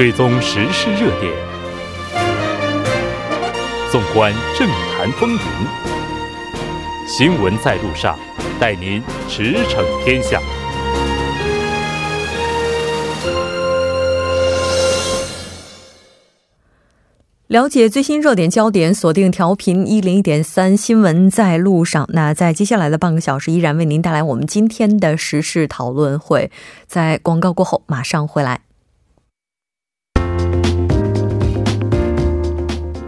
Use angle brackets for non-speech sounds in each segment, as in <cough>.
追踪时事热点，纵观政坛风云，新闻在路上，带您驰骋天下。了解最新热点焦点，锁定调频一零一点三新闻在路上。那在接下来的半个小时，依然为您带来我们今天的时事讨论会。在广告过后，马上回来。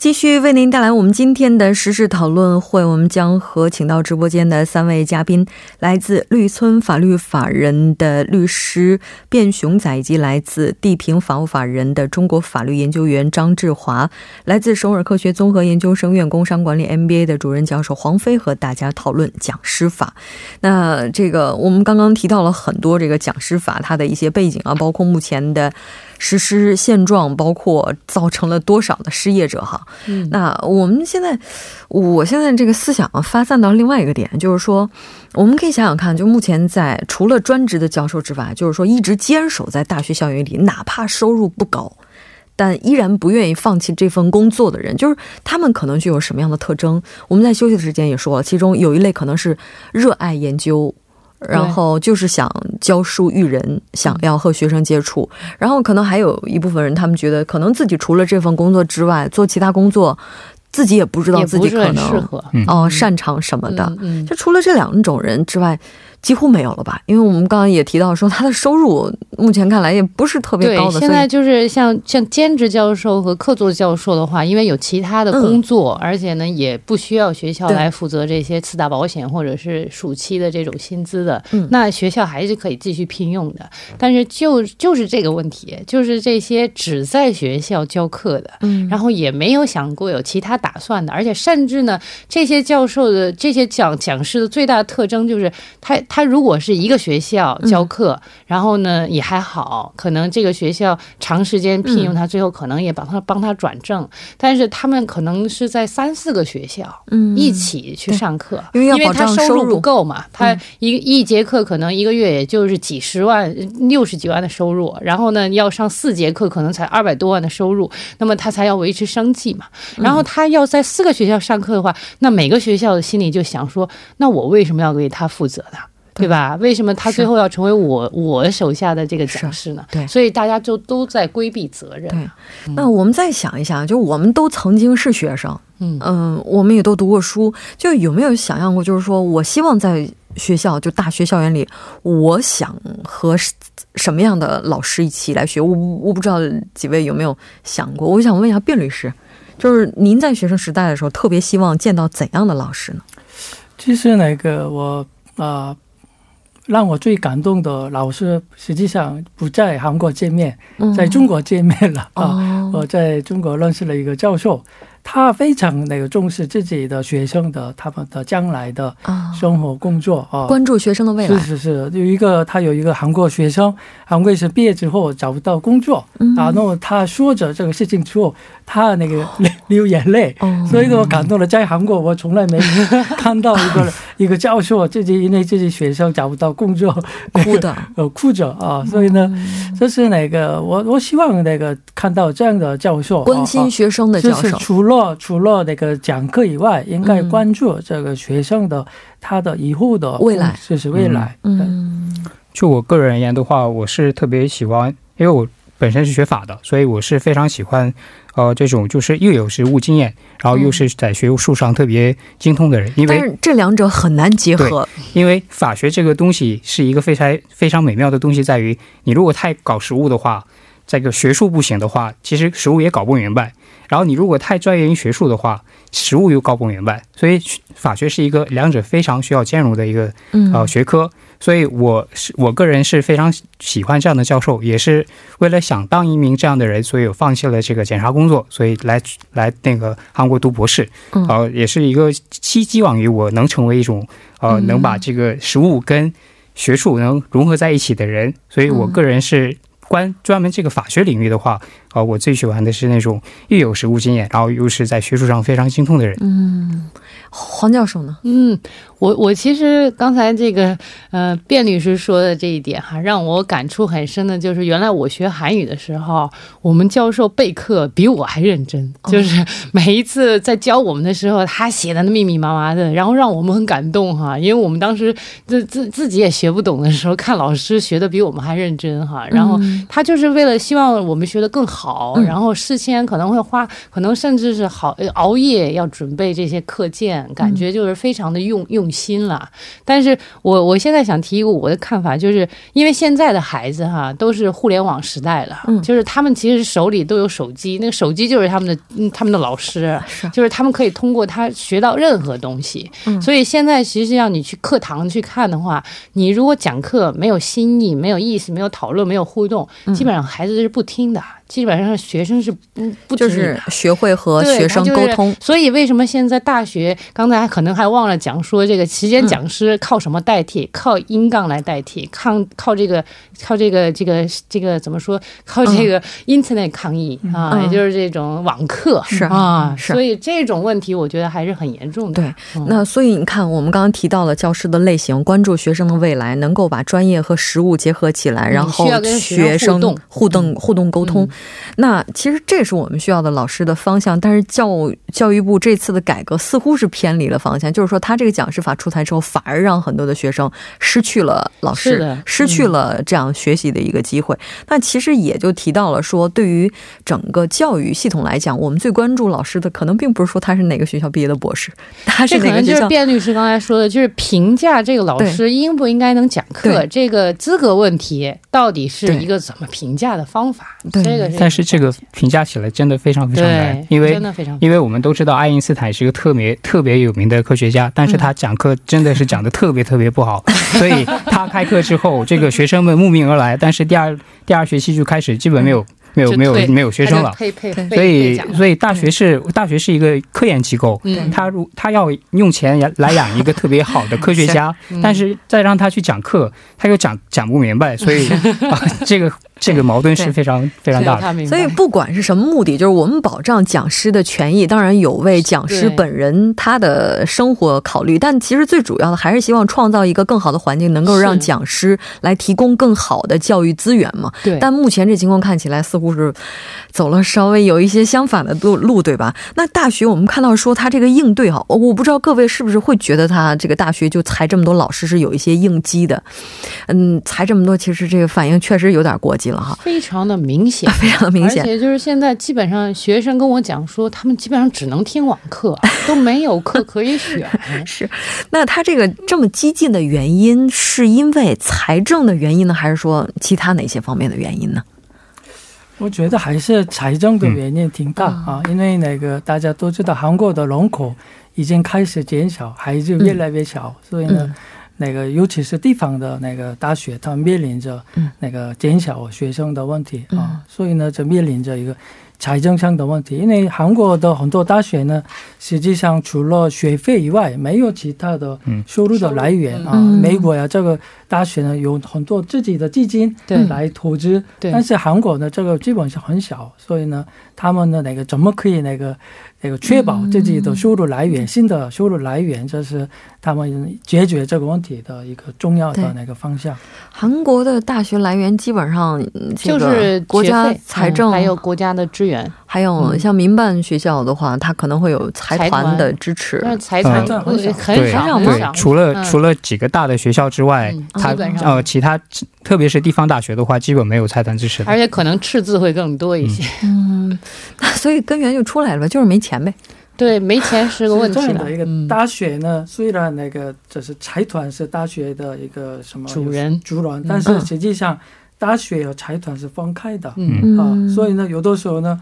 继续为您带来我们今天的时事讨论会，我们将和请到直播间的三位嘉宾，来自绿村法律法人的律师卞雄仔，以及来自地平法务法人的中国法律研究员张志华，来自首尔科学综合研究生院工商管理 MBA 的主任教授黄飞，和大家讨论讲师法。那这个我们刚刚提到了很多这个讲师法它的一些背景啊，包括目前的。实施现状，包括造成了多少的失业者哈？嗯，那我们现在，我现在这个思想发散到另外一个点，就是说，我们可以想想看，就目前在除了专职的教授之外，就是说一直坚守在大学校园里，哪怕收入不高，但依然不愿意放弃这份工作的人，就是他们可能具有什么样的特征？我们在休息的时间也说了，其中有一类可能是热爱研究。然后就是想教书育人，想要和学生接触。然后可能还有一部分人，他们觉得可能自己除了这份工作之外，做其他工作，自己也不知道自己可能哦擅长什么的。就除了这两种人之外。几乎没有了吧？因为我们刚刚也提到说，他的收入目前看来也不是特别高的。现在就是像像兼职教授和客座教授的话，因为有其他的工作，而且呢也不需要学校来负责这些次大保险或者是暑期的这种薪资的，那学校还是可以继续聘用的。但是就就是这个问题，就是这些只在学校教课的，然后也没有想过有其他打算的，而且甚至呢，这些教授的这些讲讲师的最大的特征就是他。他如果是一个学校教课，然后呢也还好，可能这个学校长时间聘用他，最后可能也帮他帮他转正。但是他们可能是在三四个学校一起去上课，因为他收入不够嘛。他一一节课可能一个月也就是几十万、六十几万的收入，然后呢要上四节课，可能才二百多万的收入，那么他才要维持生计嘛。然后他要在四个学校上课的话，那每个学校的心里就想说：那我为什么要为他负责呢？对吧？为什么他最后要成为我我手下的这个讲师呢？对，所以大家就都在规避责任。对，那我们再想一想，就我们都曾经是学生，嗯嗯，我们也都读过书，就有没有想象过，就是说我希望在学校，就大学校园里，我想和什么样的老师一起来学？我我不知道几位有没有想过？我想问一下卞律师，就是您在学生时代的时候，特别希望见到怎样的老师呢？其实那个我啊。让我最感动的老师，实际上不在韩国见面，在中国见面了啊！我在中国认识了一个教授。他非常那个重视自己的学生的他们的将来的生活工作啊，关注学生的未来。是是是，有一个他有一个韩国学生，韩国是毕业之后找不到工作啊，那么他说着这个事情之后，他那个 <laughs> 流眼泪，所以我感动了。在韩国，我从来没 <laughs> 看到一个 <laughs> 一个教授自己因为自己学生找不到工作哭的，呃哭着啊。所以呢，这是那个我我希望那个看到这样的教授关心学生的教授。除了了除了那个讲课以外，应该关注这个学生的他的以后的未来，就是未来。嗯，就我个人而言的话，我是特别喜欢，因为我本身是学法的，所以我是非常喜欢呃这种就是又有实务经验，然后又是在学术上特别精通的人。因为这两者很难结合。因为法学这个东西是一个非常非常美妙的东西，在于你如果太搞实务的话，这个学术不行的话，其实实务也搞不明白。然后你如果太专业于学术的话，实务又搞不明白，所以法学是一个两者非常需要兼容的一个呃学科。所以我是我个人是非常喜欢这样的教授，也是为了想当一名这样的人，所以我放弃了这个检查工作，所以来来那个韩国读博士，呃，也是一个寄寄望于我能成为一种呃能把这个实物跟学术能融合在一起的人，所以我个人是关专门这个法学领域的话。啊，我最喜欢的是那种又有实务经验，然后又是在学术上非常精通的人。嗯，黄教授呢？嗯，我我其实刚才这个呃卞律师说的这一点哈，让我感触很深的就是，原来我学韩语的时候，我们教授备课比我还认真，就是每一次在教我们的时候，他写的那密密麻麻的，然后让我们很感动哈，因为我们当时自自自己也学不懂的时候，看老师学的比我们还认真哈，然后他就是为了希望我们学得更好。好，然后事先可能会花，可能甚至是好熬夜要准备这些课件，感觉就是非常的用用心了。但是我我现在想提一个我的看法，就是因为现在的孩子哈都是互联网时代了，就是他们其实手里都有手机，那个手机就是他们的他们的老师，就是他们可以通过他学到任何东西。所以现在实际上你去课堂去看的话，你如果讲课没有新意、没有意思、没有讨论、没有互动，基本上孩子是不听的。基本上学生是不不就是学会和学生沟通，所以为什么现在大学刚才可能还忘了讲说这个期间讲师靠什么代替？靠音杠来代替，靠靠这个靠这个这个这个怎么说？靠这个 Internet 抗议啊，也就是这种网课是啊是，所以这种问题我觉得还是很严重的。对，那所以你看，我们刚刚提到了教师的类型，关注学生的未来，能够把专业和实务结合起来，然后学生互动。互动沟通。那其实这是我们需要的老师的方向，但是教教育部这次的改革似乎是偏离了方向，就是说他这个讲师法出台之后，反而让很多的学生失去了老师，失去了这样学习的一个机会。那其实也就提到了说，对于整个教育系统来讲，我们最关注老师的，可能并不是说他是哪个学校毕业的博士，他是哪个学校。就是卞律师刚才说的，就是评价这个老师应不应该能讲课，这个资格问题到底是一个怎么评价的方法？这个但是。这个评价起来真的非常非常难，因为因为我们都知道爱因斯坦是一个特别特别有名的科学家，但是他讲课真的是讲的特别特别不好，<laughs> 所以他开课之后，这个学生们慕名而来，但是第二第二学期就开始基本没有。没有没有没有学生了，所以所以大学是大学是一个科研机构，他如他要用钱来养一个特别好的科学家，<laughs> 但是再让他去讲课，他又讲讲不明白，所以 <laughs> 这个这个矛盾是非常非常大的。所以不管是什么目的，就是我们保障讲师的权益，当然有为讲师本人他的生活考虑，但其实最主要的还是希望创造一个更好的环境，能够让讲师来提供更好的教育资源嘛。对。但目前这情况看起来似乎是走了稍微有一些相反的路路，对吧？那大学我们看到说他这个应对哈，我不知道各位是不是会觉得他这个大学就裁这么多老师是有一些应激的，嗯，裁这么多其实这个反应确实有点过激了哈，非常的明显，非常明显。而且就是现在基本上学生跟我讲说，他们基本上只能听网课，<laughs> 都没有课可以选。<laughs> 是，那他这个这么激进的原因是因为财政的原因呢，还是说其他哪些方面的原因呢？我觉得还是财政的原因挺大啊，因为那个大家都知道韩国的人口已经开始减少，孩子越来越小，所以呢，那个尤其是地方的那个大学，它面临着那个减少学生的问题啊，所以呢，就面临着一个。财政上的问题，因为韩国的很多大学呢，实际上除了学费以外，没有其他的收入的来源啊。美国呀，这个大学呢，有很多自己的基金来投资，但是韩国呢，这个基本上很小，所以呢，他们的那个怎么可以那个？那个确保自己的收入来源，新的收入来源，这是他们解决这个问题的一个重要的那个方向。韩国的大学来源基本上就是国家财政，还有国家的支援，还有像民办学校的话，它可能会有财团的支持。财团很少，很少，很少。除了除了几个大的学校之外，它呃其他，特别是地方大学的话，基本没有财团支持，而且可能赤字会更多一些。嗯，所以根源就出来了，就是没钱。钱呗，对，没钱是个问题了。一个大学呢，虽然那个就是财团是大学的一个什么主人主人，但是实际上大学和财团是分开的。嗯啊，所以呢，有的时候呢，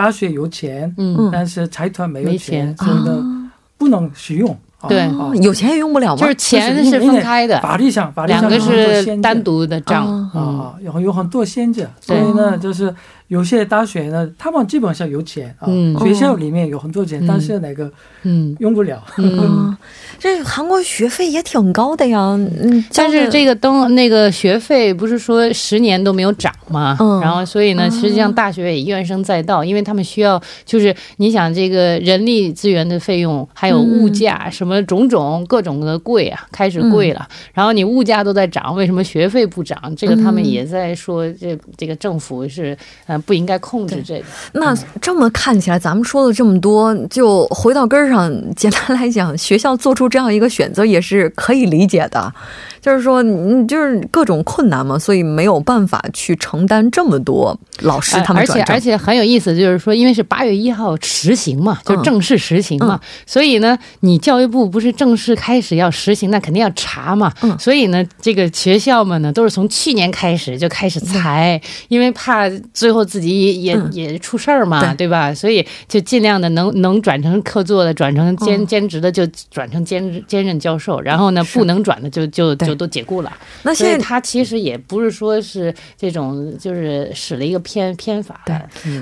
大学有钱，嗯，但是财团没有钱，所以呢，不能使用对，有钱也用不了吗？就是钱是分开的，法律上法律上两个是单独的账。啊，然后有很多限制，所以呢，就是有些大学呢，他们基本上有钱啊，学校里面有很多钱，但是那个嗯。用不了。<laughs> 这韩国学费也挺高的呀，嗯，<laughs> 但是这个登那个学费不是说十年都没有涨吗？嗯，然后所以呢，实际上大学也怨声载道，因为他们需要就是你想这个人力资源的费用，还有物价什么种种各种的贵啊，开始贵了。然后你物价都在涨，为什么学费不涨？这个他们也在说，这这个政府是嗯不应该控制这个。那这么看起来，咱们说了这么多，就回到根儿上，简单来讲，学校做出。这样一个选择也是可以理解的。就是说，你就是各种困难嘛，所以没有办法去承担这么多老师他们。而且而且很有意思，就是说，因为是八月一号实行嘛，就正式实行嘛，所以呢，你教育部不是正式开始要实行，那肯定要查嘛。所以呢，这个学校们呢，都是从去年开始就开始裁，因为怕最后自己也也出事儿嘛，对吧？所以就尽量的能能转成客座的，转成兼兼职的就转成兼兼任教授，然后呢，不能转的就就。就都解雇了，那现在他其实也不是说是这种，就是使了一个偏偏法。对，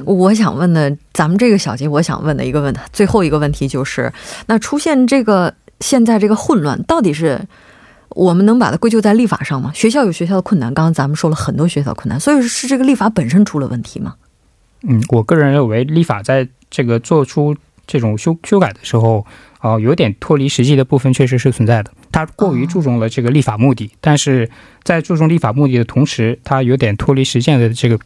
我想问的，咱们这个小节，我想问的一个问题，最后一个问题就是，那出现这个现在这个混乱，到底是我们能把它归咎在立法上吗？学校有学校的困难，刚刚咱们说了很多学校困难，所以是这个立法本身出了问题吗？嗯，我个人认为，立法在这个做出这种修修改的时候。哦，有点脱离实际的部分确实是存在的。他过于注重了这个立法目的，但是在注重立法目的的同时，他有点脱离实践的这个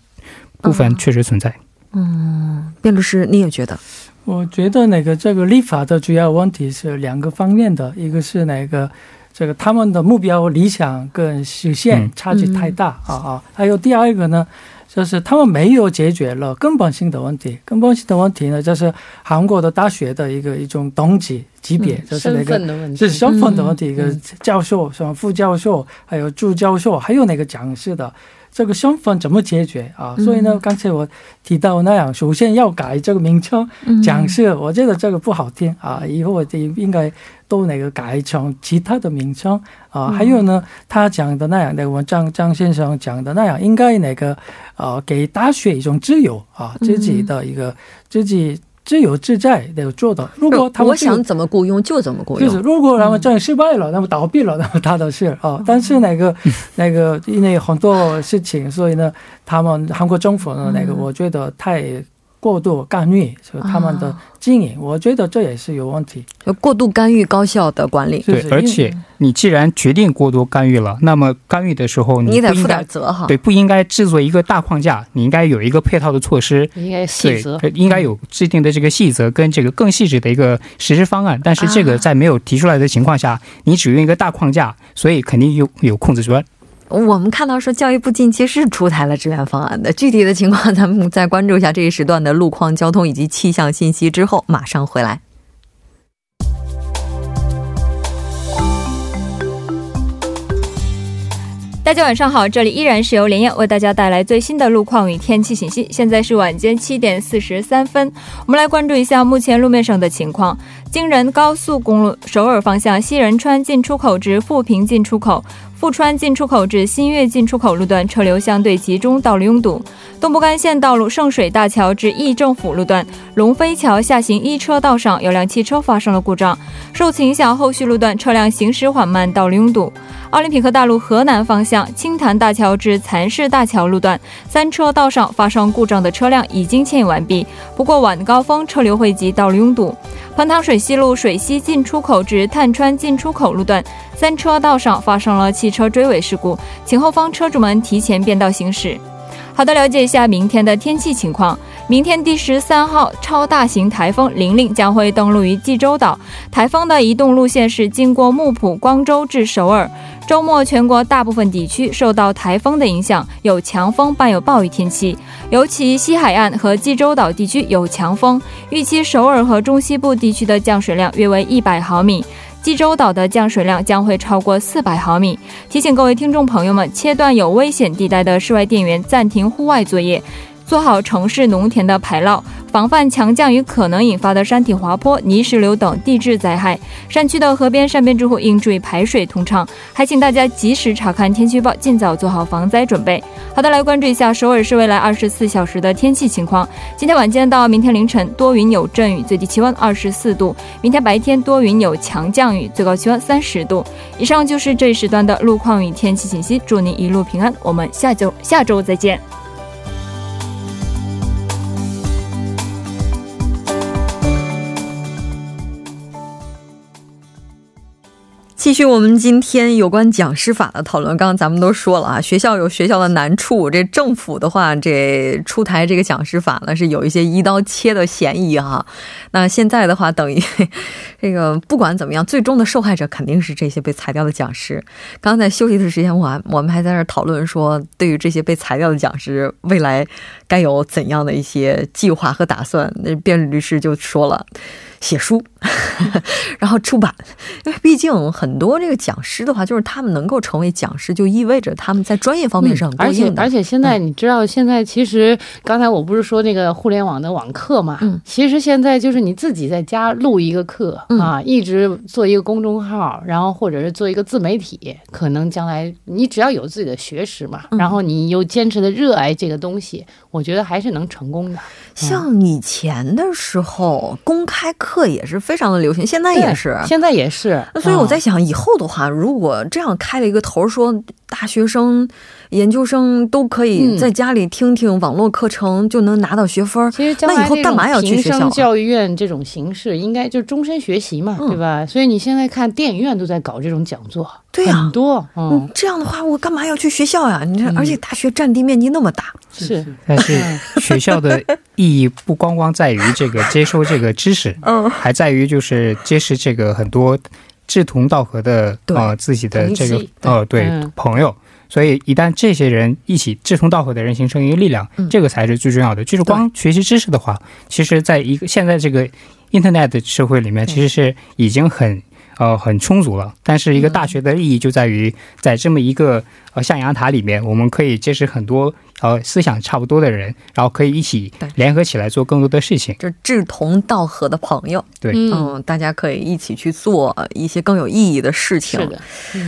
部分确实存在。嗯，辩律师，你也觉得？我觉得那个这个立法的主要问题是两个方面的，一个是那个这个他们的目标理想跟实现差距太大啊啊，还有第二个呢。就是他们没有解决了根本性的问题，根本性的问题呢，就是韩国的大学的一个一种等级级别，就是那个是身份的问题，一个教授什么副教授，还有助教授，还有那个讲师的。这个身份怎么解决啊？所以呢，刚才我提到那样，首先要改这个名称，讲是，我觉得这个不好听啊，以后我应应该都那个改成其他的名称啊。还有呢，他讲的那样，那个张张先生讲的那样，应该那个呃，给大学一种自由啊，自己的一个自己。自由自在的做到。如果他们我想怎么雇佣就怎么雇佣。就是如果他们样失败了，那么倒闭了，那么他的事啊。但是那个 <laughs> 那个因为很多事情，所以呢，他们韩国政府呢，那个我觉得太。过度干预是他们的经营，我觉得这也是有问题。过度干预高效的管理，对，而且你既然决定过度干预了，那么干预的时候你得负点责哈。对，不应该制作一个大框架，你应该有一个配套的措施，应该细则，应该有制定的这个细则跟这个更细致的一个实施方案。但是这个在没有提出来的情况下，你只用一个大框架，所以肯定有有控制端。我们看到说，教育部近期是出台了支援方案的，具体的情况咱们再关注一下这一时段的路况、交通以及气象信息之后，马上回来。大家晚上好，这里依然是由连燕为大家带来最新的路况与天气信息。现在是晚间七点四十三分，我们来关注一下目前路面上的情况。京仁高速公路首尔方向西仁川进出口至富平进出口。富川进出口至新月进出口路段车流相对集中，道路拥堵。东部干线道路圣水大桥至义政府路段龙飞桥下行一车道上有辆汽车发生了故障，受此影响，后续路段车辆行驶缓慢，道路拥堵。奥林匹克大路河南方向青潭大桥至蚕市大桥路段三车道上发生故障的车辆已经牵引完毕，不过晚高峰车流汇集，道路拥堵。彭塘水西路水西进出口至探川进出口路段三车道上发生了汽车追尾事故，请后方车主们提前变道行驶。好的，了解一下明天的天气情况。明天第十三号超大型台风“玲玲”将会登陆于济州岛，台风的移动路线是经过木浦、光州至首尔。周末全国大部分地区受到台风的影响，有强风伴有暴雨天气，尤其西海岸和济州岛地区有强风。预期首尔和中西部地区的降水量约为一百毫米。济州岛的降水量将会超过四百毫米，提醒各位听众朋友们，切断有危险地带的室外电源，暂停户外作业。做好城市农田的排涝，防范强降雨可能引发的山体滑坡、泥石流等地质灾害。山区的河边、山边住户应注意排水通畅，还请大家及时查看天气预报，尽早做好防灾准备。好的，来关注一下首尔市未来二十四小时的天气情况。今天晚间到明天凌晨多云有阵雨，最低气温二十四度；明天白天多云有强降雨，最高气温三十度。以上就是这一时段的路况与天气信息，祝您一路平安，我们下周下周再见。继续我们今天有关讲师法的讨论。刚刚咱们都说了啊，学校有学校的难处，这政府的话，这出台这个讲师法呢，是有一些一刀切的嫌疑哈。<laughs> 那现在的话，等于 <laughs> 这个不管怎么样，最终的受害者肯定是这些被裁掉的讲师。刚刚在休息的时间，我我们还在那讨论说，对于这些被裁掉的讲师，未来该有怎样的一些计划和打算？那辩律师就说了。写书，<laughs> 然后出版，因为毕竟很多这个讲师的话，就是他们能够成为讲师，就意味着他们在专业方面是很过硬的。而且而且现在你知道，现在其实刚才我不是说那个互联网的网课嘛，嗯，其实现在就是你自己在家录一个课啊，一直做一个公众号，然后或者是做一个自媒体，可能将来你只要有自己的学识嘛，然后你又坚持的热爱这个东西，我觉得还是能成功的。像以前的时候，公开课也是非常的流行，现在也是，现在也是。所以我在想，以后的话，如果这样开了一个头，说大学生。研究生都可以在家里听听网络课程就能拿到学分其实那以后干嘛要去学校？教育院这种形式应该就是终身学习嘛，对吧？所以你现在看电影院都在搞这种讲座，对呀，很多。嗯，这样的话我干嘛要去学校呀？你这而且大学占地面积那么大，是。但是 <laughs> 学校的意义不光光在于这个接收这个知识，<laughs> 嗯，还在于就是结识这个很多志同道合的呃自己的这个呃对。朋友。所以，一旦这些人一起志同道合的人形成一个力量，这个才是最重要的。就是光学习知识的话，其实在一个现在这个 Internet 社会里面，其实是已经很。呃，很充足了。但是一个大学的意义就在于，在这么一个呃象牙塔里面，我们可以结识很多呃思想差不多的人，然后可以一起联合起来做更多的事情，就志同道合的朋友。对，嗯，大家可以一起去做一些更有意义的事情。是的。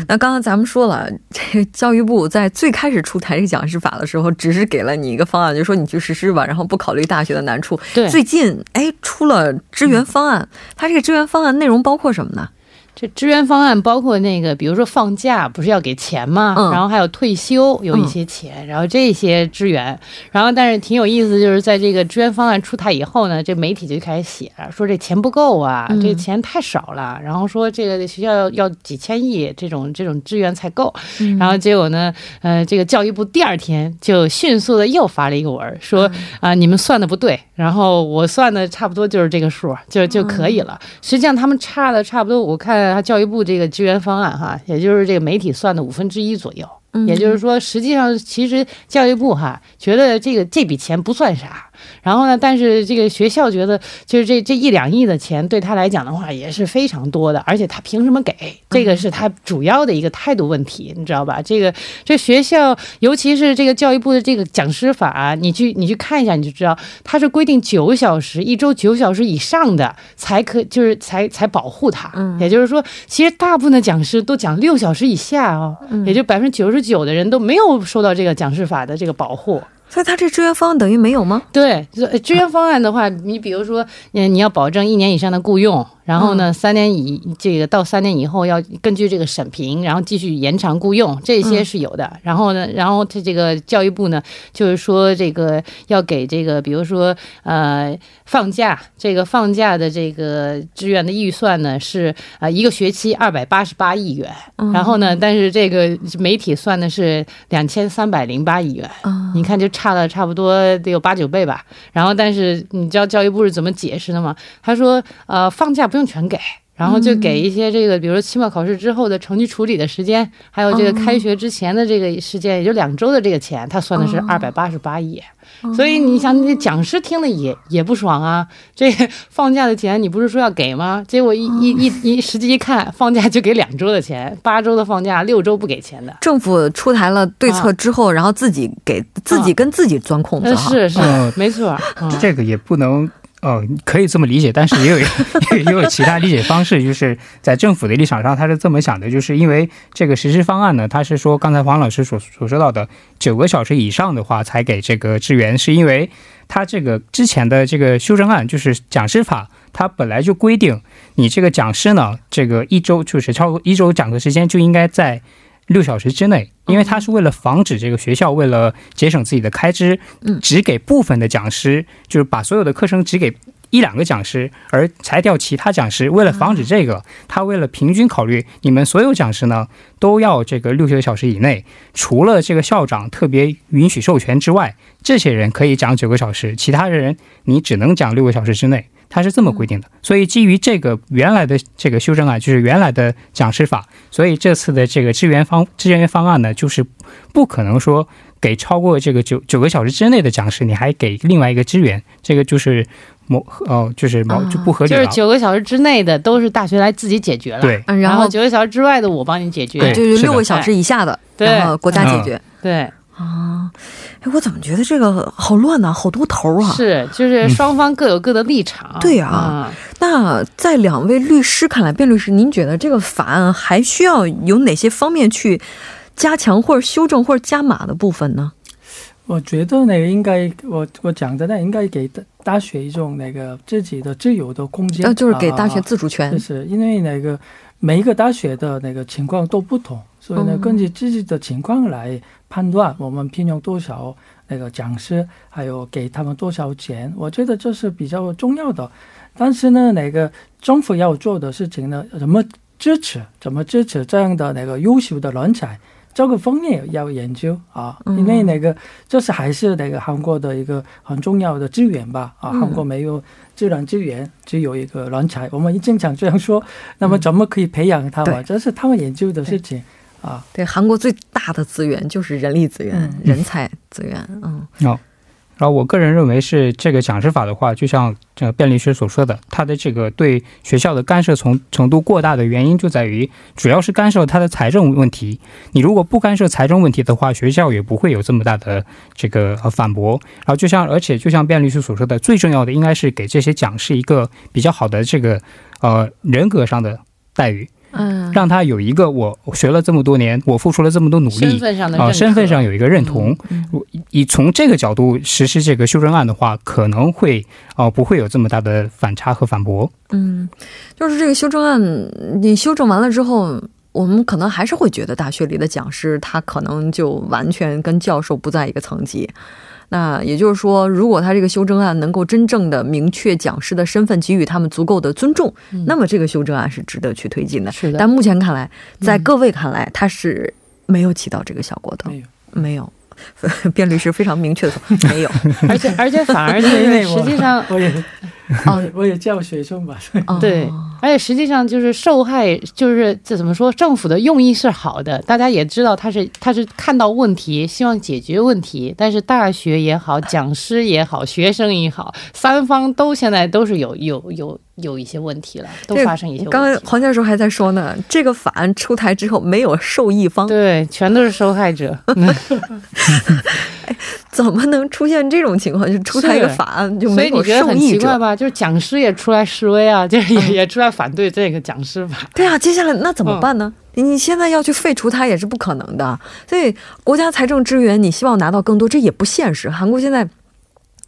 那刚刚咱们说了，这个教育部在最开始出台这个讲师法的时候，只是给了你一个方案，就说你去实施吧，然后不考虑大学的难处。对。最近哎出了支援方案，它这个支援方案内容包括什么呢？这支援方案包括那个，比如说放假不是要给钱吗？然后还有退休有一些钱，然后这些支援，然后但是挺有意思，就是在这个支援方案出台以后呢，这媒体就开始写说这钱不够啊，这钱太少了，然后说这个学校要要几千亿这种这种支援才够，然后结果呢，呃，这个教育部第二天就迅速的又发了一个文说啊，你们算的不对，然后我算的差不多就是这个数就就可以了，实际上他们差的差不多，我看。他教育部这个支援方案哈，也就是这个媒体算的五分之一左右，也就是说，实际上其实教育部哈觉得这个这笔钱不算啥。然后呢？但是这个学校觉得，就是这这一两亿的钱对他来讲的话也是非常多的，而且他凭什么给？这个是他主要的一个态度问题，你知道吧？这个这学校，尤其是这个教育部的这个讲师法，你去你去看一下，你就知道，它是规定九小时一周九小时以上的才可，就是才才保护他。嗯，也就是说，其实大部分的讲师都讲六小时以下哦，也就百分之九十九的人都没有受到这个讲师法的这个保护。所以他这支援方案等于没有吗？对，支援方案的话，你比如说，嗯，你要保证一年以上的雇佣。然后呢，三年以这个到三年以后要根据这个审评，然后继续延长雇佣，这些是有的。然后呢，然后他这个教育部呢，就是说这个要给这个，比如说呃放假，这个放假的这个支援的预算呢是呃一个学期二百八十八亿元。然后呢，但是这个媒体算的是两千三百零八亿元。你看就差了差不多得有八九倍吧。然后但是你知道教育部是怎么解释的吗？他说呃放假。不用全给，然后就给一些这个，比如说期末考试之后的成绩处理的时间，还有这个开学之前的这个时间，也就两周的这个钱，他算的是二百八十八亿。所以你想，那讲师听了也也不爽啊！这放假的钱你不是说要给吗？结果一一一一实际一看，放假就给两周的钱，八周的放假，六周不给钱的。政府出台了对策之后，然后自己给自己跟自己钻空子是是，没错。这个也不能。哦，可以这么理解，但是也有 <laughs> 也有其他理解方式，就是在政府的立场上，他是这么想的，就是因为这个实施方案呢，他是说刚才黄老师所所说到的九个小时以上的话才给这个支援，是因为他这个之前的这个修正案就是讲师法，它本来就规定你这个讲师呢，这个一周就是超过一周讲课时间就应该在。六小时之内，因为他是为了防止这个学校为了节省自己的开支，只给部分的讲师，就是把所有的课程只给一两个讲师，而裁掉其他讲师。为了防止这个，他为了平均考虑，你们所有讲师呢都要这个六个小时以内，除了这个校长特别允许授权之外，这些人可以讲九个小时，其他的人你只能讲六个小时之内。它是这么规定的，所以基于这个原来的这个修正案，就是原来的讲师法，所以这次的这个支援方支援方案呢，就是不可能说给超过这个九九个小时之内的讲师，你还给另外一个支援，这个就是某哦，就是某就不合理。就是九个小时之内的都是大学来自己解决了，对，然后九个小时之外的我帮你解决，就是六个小时以下的，然后国家解决，对。啊，哎，我怎么觉得这个好乱呢？好多头啊！是，就是双方各有各的立场。对啊，那在两位律师看来，卞律师，您觉得这个法案还需要有哪些方面去加强或者修正或者加码的部分呢？我觉得那个应该，我我讲的那应该给大学一种那个自己的自由的空间，就是给大学自主权。就是因为那个每一个大学的那个情况都不同，所以呢，根据自己的情况来。判断我们聘用多少那个讲师，还有给他们多少钱，我觉得这是比较重要的。但是呢，那个政府要做的事情呢，怎么支持，怎么支持这样的那个优秀的人才，这个方面要研究啊。因为那个这是还是那个韩国的一个很重要的资源吧？啊，韩国没有自然资源，只有一个人才。我们经常这样说，那么怎么可以培养他们？这是他们研究的事情。啊，对，韩国最大的资源就是人力资源、人才资源。嗯，好。然后我个人认为是这个讲师法的话，就像这个卞律师所说的，他的这个对学校的干涉从程度过大的原因就在于，主要是干涉他的财政问题。你如果不干涉财政问题的话，学校也不会有这么大的这个反驳。然后就像，而且就像卞律师所说的，最重要的应该是给这些讲师一个比较好的这个呃人格上的待遇。嗯，让他有一个我学了这么多年，我付出了这么多努力，身份上的啊，身份上有一个认同。我以从这个角度实施这个修正案的话，可能会哦不会有这么大的反差和反驳。嗯，就是这个修正案，你修正完了之后，我们可能还是会觉得大学里的讲师他可能就完全跟教授不在一个层级。那也就是说，如果他这个修正案能够真正的明确讲师的身份，给予他们足够的尊重，那么这个修正案是值得去推进的。是的。但目前看来，在各位看来，他是没有起到这个效果的。没有，没有。<laughs> 卞律师非常明确的说，没有。<laughs> 而且，而且反而是因为 <laughs> 实际上，<laughs> 哦，我也教学生吧。对。而且实际上就是受害，就是这怎么说？政府的用意是好的，大家也知道他是他是看到问题，希望解决问题。但是大学也好，讲师也好，学生也好，三方都现在都是有有有有一些问题了，都发生一些。刚才黄教授还在说呢，这个法案出台之后没有受益方，对，全都是受害者。<laughs> 哎，<laughs> 怎么能出现这种情况？就出台一个法案就没有受益者？所以你觉得很奇怪吧？就是讲师也出来示威啊，<laughs> 就是也也出来。反对这个讲师法，对啊，接下来那怎么办呢？你现在要去废除它也是不可能的。所以国家财政支援，你希望拿到更多，这也不现实。韩国现在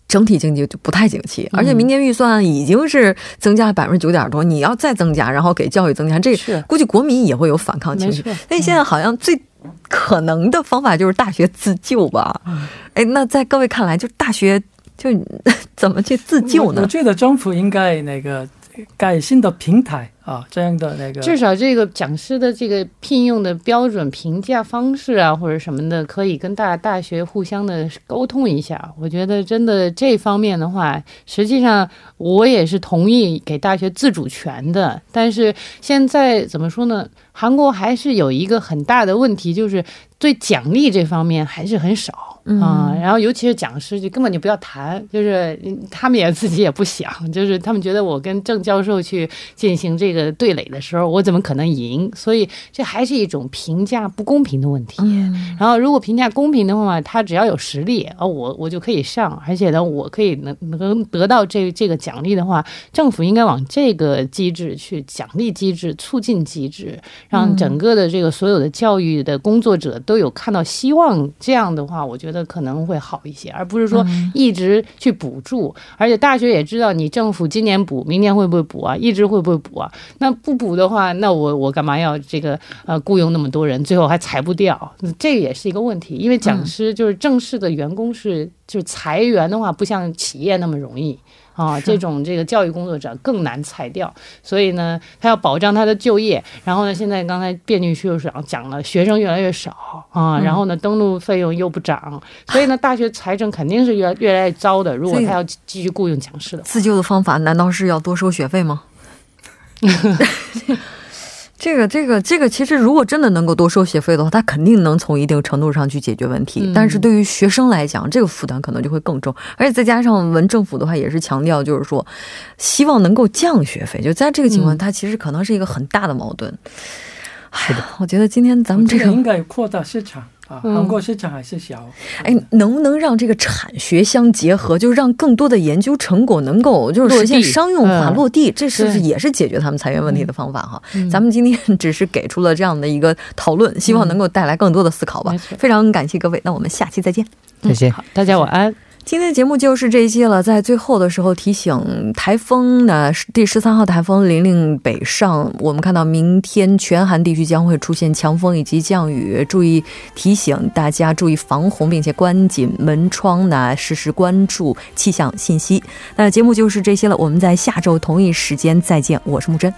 整体经济就不太景气，而且明年预算已经是增加了百分之九点多，你要再增加，然后给教育增加，这估计国民也会有反抗情绪。所以现在好像最可能的方法就是大学自救吧？哎，那在各位看来，就大学就 <laughs> 怎么去自救呢？我觉得政府应该那个。改新的平台。啊，这样的那个，至少这个讲师的这个聘用的标准评价方式啊，或者什么的，可以跟大大学互相的沟通一下。我觉得真的这方面的话，实际上我也是同意给大学自主权的。但是现在怎么说呢？韩国还是有一个很大的问题，就是对奖励这方面还是很少。啊，然后尤其是讲师，就根本就不要谈，就是他们也 <laughs> 自己也不想，就是他们觉得我跟郑教授去进行这个对垒的时候，我怎么可能赢？所以这还是一种评价不公平的问题。然后如果评价公平的话，他只要有实力，哦，我我就可以上，而且呢，我可以能能得到这这个奖励的话，政府应该往这个机制去奖励机制、促进机制，让整个的这个所有的教育的工作者都有看到希望。这样的话，我觉得。可能会好一些，而不是说一直去补助，而且大学也知道你政府今年补，明年会不会补啊？一直会不会补啊？那不补的话，那我我干嘛要这个呃雇佣那么多人，最后还裁不掉？这也是一个问题，因为讲师就是正式的员工是就是裁员的话，不像企业那么容易。啊，<laughs> 这种这个教育工作者更难裁掉，所以呢，他要保障他的就业。然后呢，现在刚才卞女士又讲讲了，学生越来越少啊，然后呢，登录费用又不涨，所以呢，大学财政肯定是越越来越糟的。如果他要继续雇佣讲师的，自救的方法难道是要多收学费吗？<laughs> 这个这个这个，其实如果真的能够多收学费的话，他肯定能从一定程度上去解决问题。但是对于学生来讲，这个负担可能就会更重。而且再加上文政府的话，也是强调就是说，希望能够降学费。就在这个情况，它其实可能是一个很大的矛盾。是的，我觉得今天咱们这个应该扩大市场。啊，韩国市场还是小。哎，能不能让这个产学相结合，就让更多的研究成果能够就是实现商用化落地？这是不是也是解决他们裁员问题的方法？哈，咱们今天 <laughs> 只是给出了这样的一个讨论，希望能够带来更多的思考吧。非常感谢各位，那我们下期再见。再见，好，大家晚安。今天的节目就是这些了。在最后的时候提醒，台风呢，第十三号台风玲玲北上，我们看到明天全韩地区将会出现强风以及降雨，注意提醒大家注意防洪，并且关紧门窗呢，实时关注气象信息。那节目就是这些了，我们在下周同一时间再见，我是木真。